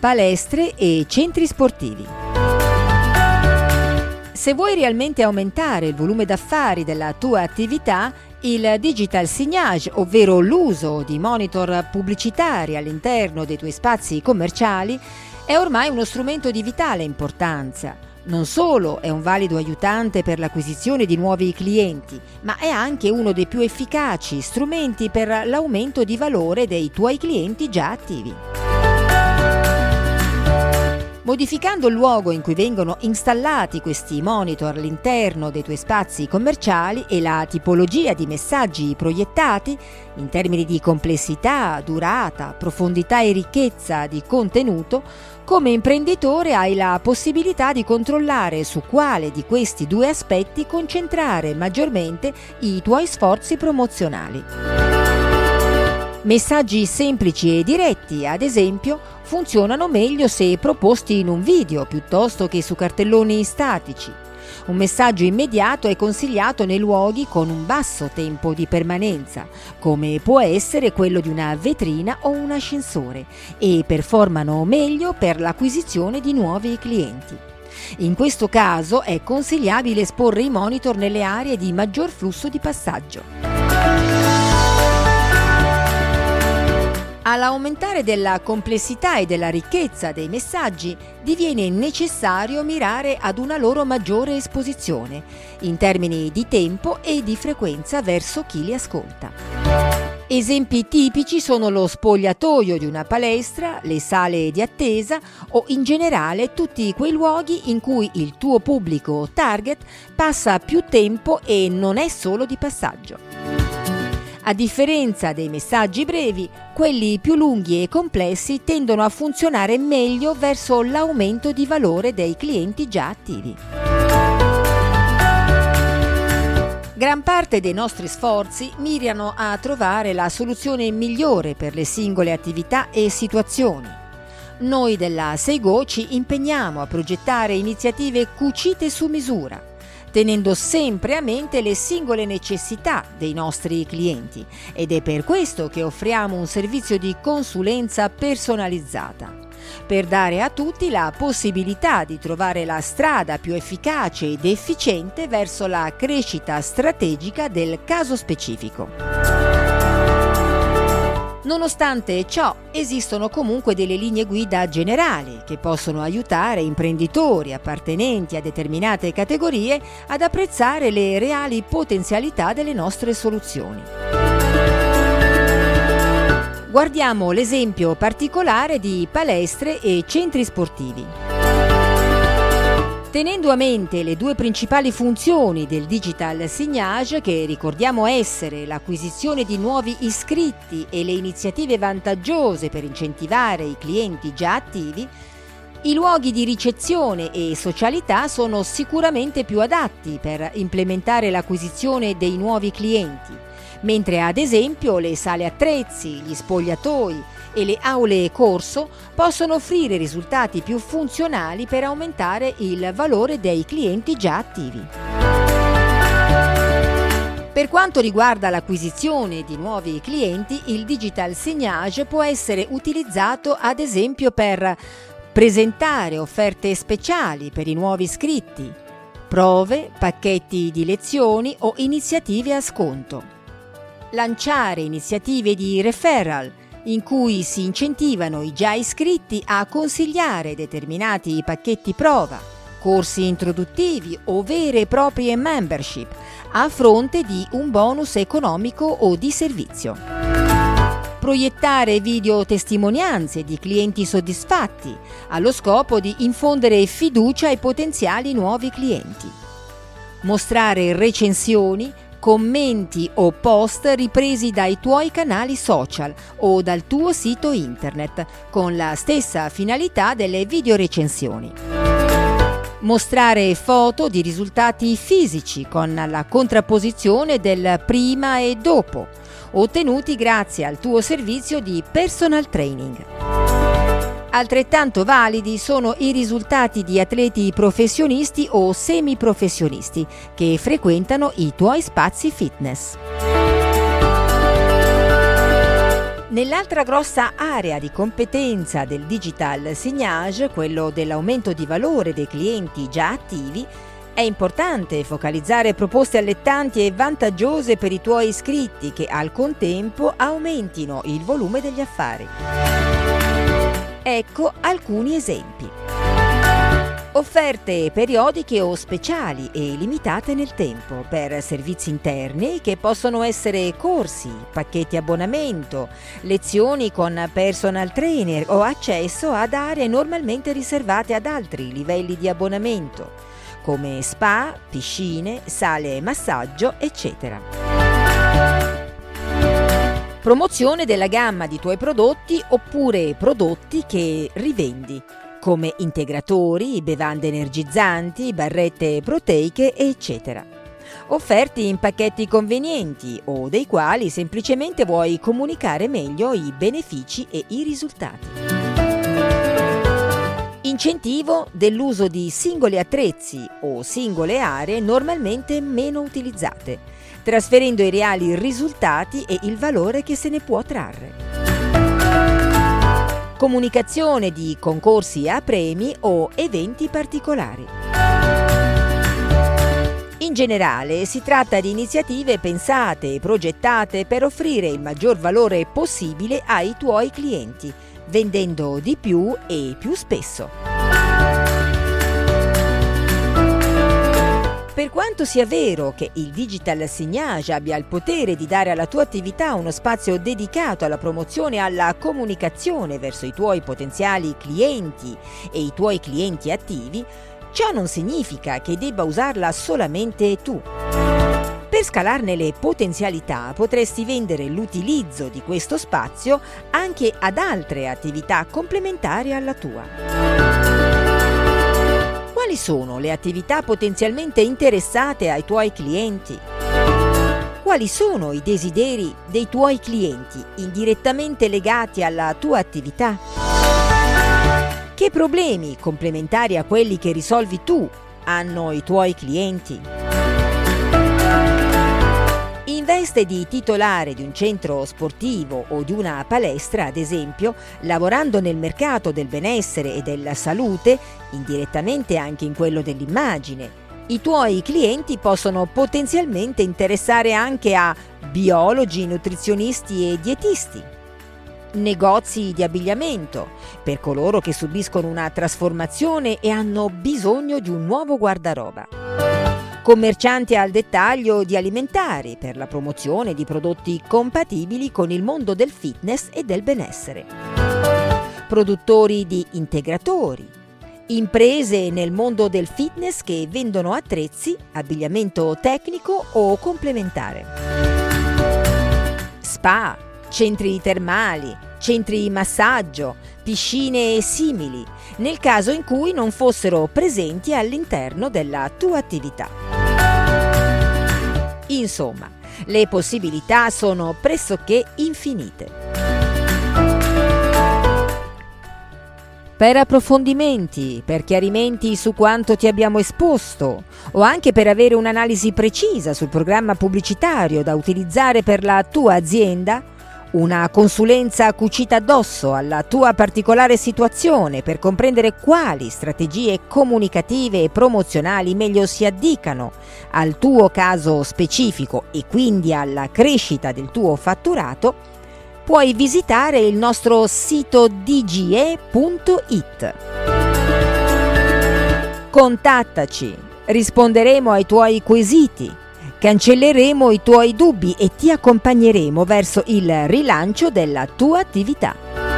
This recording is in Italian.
palestre e centri sportivi. Se vuoi realmente aumentare il volume d'affari della tua attività, il digital signage, ovvero l'uso di monitor pubblicitari all'interno dei tuoi spazi commerciali, è ormai uno strumento di vitale importanza. Non solo è un valido aiutante per l'acquisizione di nuovi clienti, ma è anche uno dei più efficaci strumenti per l'aumento di valore dei tuoi clienti già attivi. Modificando il luogo in cui vengono installati questi monitor all'interno dei tuoi spazi commerciali e la tipologia di messaggi proiettati, in termini di complessità, durata, profondità e ricchezza di contenuto, come imprenditore hai la possibilità di controllare su quale di questi due aspetti concentrare maggiormente i tuoi sforzi promozionali. Messaggi semplici e diretti, ad esempio, funzionano meglio se proposti in un video piuttosto che su cartelloni statici. Un messaggio immediato è consigliato nei luoghi con un basso tempo di permanenza, come può essere quello di una vetrina o un ascensore, e performano meglio per l'acquisizione di nuovi clienti. In questo caso è consigliabile esporre i monitor nelle aree di maggior flusso di passaggio. All'aumentare della complessità e della ricchezza dei messaggi diviene necessario mirare ad una loro maggiore esposizione, in termini di tempo e di frequenza verso chi li ascolta. Esempi tipici sono lo spogliatoio di una palestra, le sale di attesa o in generale tutti quei luoghi in cui il tuo pubblico target passa più tempo e non è solo di passaggio. A differenza dei messaggi brevi, quelli più lunghi e complessi tendono a funzionare meglio verso l'aumento di valore dei clienti già attivi. Gran parte dei nostri sforzi mirano a trovare la soluzione migliore per le singole attività e situazioni. Noi della Seigo ci impegniamo a progettare iniziative cucite su misura tenendo sempre a mente le singole necessità dei nostri clienti ed è per questo che offriamo un servizio di consulenza personalizzata per dare a tutti la possibilità di trovare la strada più efficace ed efficiente verso la crescita strategica del caso specifico. Nonostante ciò, esistono comunque delle linee guida generali che possono aiutare imprenditori appartenenti a determinate categorie ad apprezzare le reali potenzialità delle nostre soluzioni. Guardiamo l'esempio particolare di palestre e centri sportivi. Tenendo a mente le due principali funzioni del digital signage, che ricordiamo essere l'acquisizione di nuovi iscritti e le iniziative vantaggiose per incentivare i clienti già attivi, i luoghi di ricezione e socialità sono sicuramente più adatti per implementare l'acquisizione dei nuovi clienti, mentre ad esempio le sale attrezzi, gli spogliatoi, e le aule corso possono offrire risultati più funzionali per aumentare il valore dei clienti già attivi. Per quanto riguarda l'acquisizione di nuovi clienti, il digital signage può essere utilizzato ad esempio per presentare offerte speciali per i nuovi iscritti, prove, pacchetti di lezioni o iniziative a sconto, lanciare iniziative di referral, in cui si incentivano i già iscritti a consigliare determinati pacchetti prova, corsi introduttivi o vere e proprie membership a fronte di un bonus economico o di servizio. Proiettare video testimonianze di clienti soddisfatti allo scopo di infondere fiducia ai potenziali nuovi clienti. Mostrare recensioni commenti o post ripresi dai tuoi canali social o dal tuo sito internet con la stessa finalità delle videorecensioni. Mostrare foto di risultati fisici con la contrapposizione del prima e dopo, ottenuti grazie al tuo servizio di personal training. Altrettanto validi sono i risultati di atleti professionisti o semiprofessionisti che frequentano i tuoi spazi fitness. Nell'altra grossa area di competenza del digital signage, quello dell'aumento di valore dei clienti già attivi, è importante focalizzare proposte allettanti e vantaggiose per i tuoi iscritti che al contempo aumentino il volume degli affari. Ecco alcuni esempi. Offerte periodiche o speciali e limitate nel tempo per servizi interni che possono essere corsi, pacchetti abbonamento, lezioni con personal trainer o accesso ad aree normalmente riservate ad altri livelli di abbonamento, come spa, piscine, sale massaggio, eccetera. Promozione della gamma di tuoi prodotti oppure prodotti che rivendi come integratori, bevande energizzanti, barrette proteiche, eccetera. Offerti in pacchetti convenienti o dei quali semplicemente vuoi comunicare meglio i benefici e i risultati. Incentivo dell'uso di singoli attrezzi o singole aree normalmente meno utilizzate, trasferendo i reali risultati e il valore che se ne può trarre comunicazione di concorsi a premi o eventi particolari. In generale si tratta di iniziative pensate e progettate per offrire il maggior valore possibile ai tuoi clienti, vendendo di più e più spesso. Per quanto sia vero che il digital signage abbia il potere di dare alla tua attività uno spazio dedicato alla promozione e alla comunicazione verso i tuoi potenziali clienti e i tuoi clienti attivi, ciò non significa che debba usarla solamente tu. Per scalarne le potenzialità potresti vendere l'utilizzo di questo spazio anche ad altre attività complementari alla tua. Quali sono le attività potenzialmente interessate ai tuoi clienti? Quali sono i desideri dei tuoi clienti indirettamente legati alla tua attività? Che problemi complementari a quelli che risolvi tu hanno i tuoi clienti? Veste di titolare di un centro sportivo o di una palestra, ad esempio, lavorando nel mercato del benessere e della salute, indirettamente anche in quello dell'immagine, i tuoi clienti possono potenzialmente interessare anche a biologi, nutrizionisti e dietisti. Negozi di abbigliamento per coloro che subiscono una trasformazione e hanno bisogno di un nuovo guardaroba commercianti al dettaglio di alimentari per la promozione di prodotti compatibili con il mondo del fitness e del benessere, produttori di integratori, imprese nel mondo del fitness che vendono attrezzi, abbigliamento tecnico o complementare, spa, centri termali, centri massaggio, piscine e simili, nel caso in cui non fossero presenti all'interno della tua attività. Insomma, le possibilità sono pressoché infinite. Per approfondimenti, per chiarimenti su quanto ti abbiamo esposto o anche per avere un'analisi precisa sul programma pubblicitario da utilizzare per la tua azienda, una consulenza cucita addosso alla tua particolare situazione per comprendere quali strategie comunicative e promozionali meglio si addicano al tuo caso specifico e quindi alla crescita del tuo fatturato, puoi visitare il nostro sito dge.it. Contattaci, risponderemo ai tuoi quesiti Cancelleremo i tuoi dubbi e ti accompagneremo verso il rilancio della tua attività.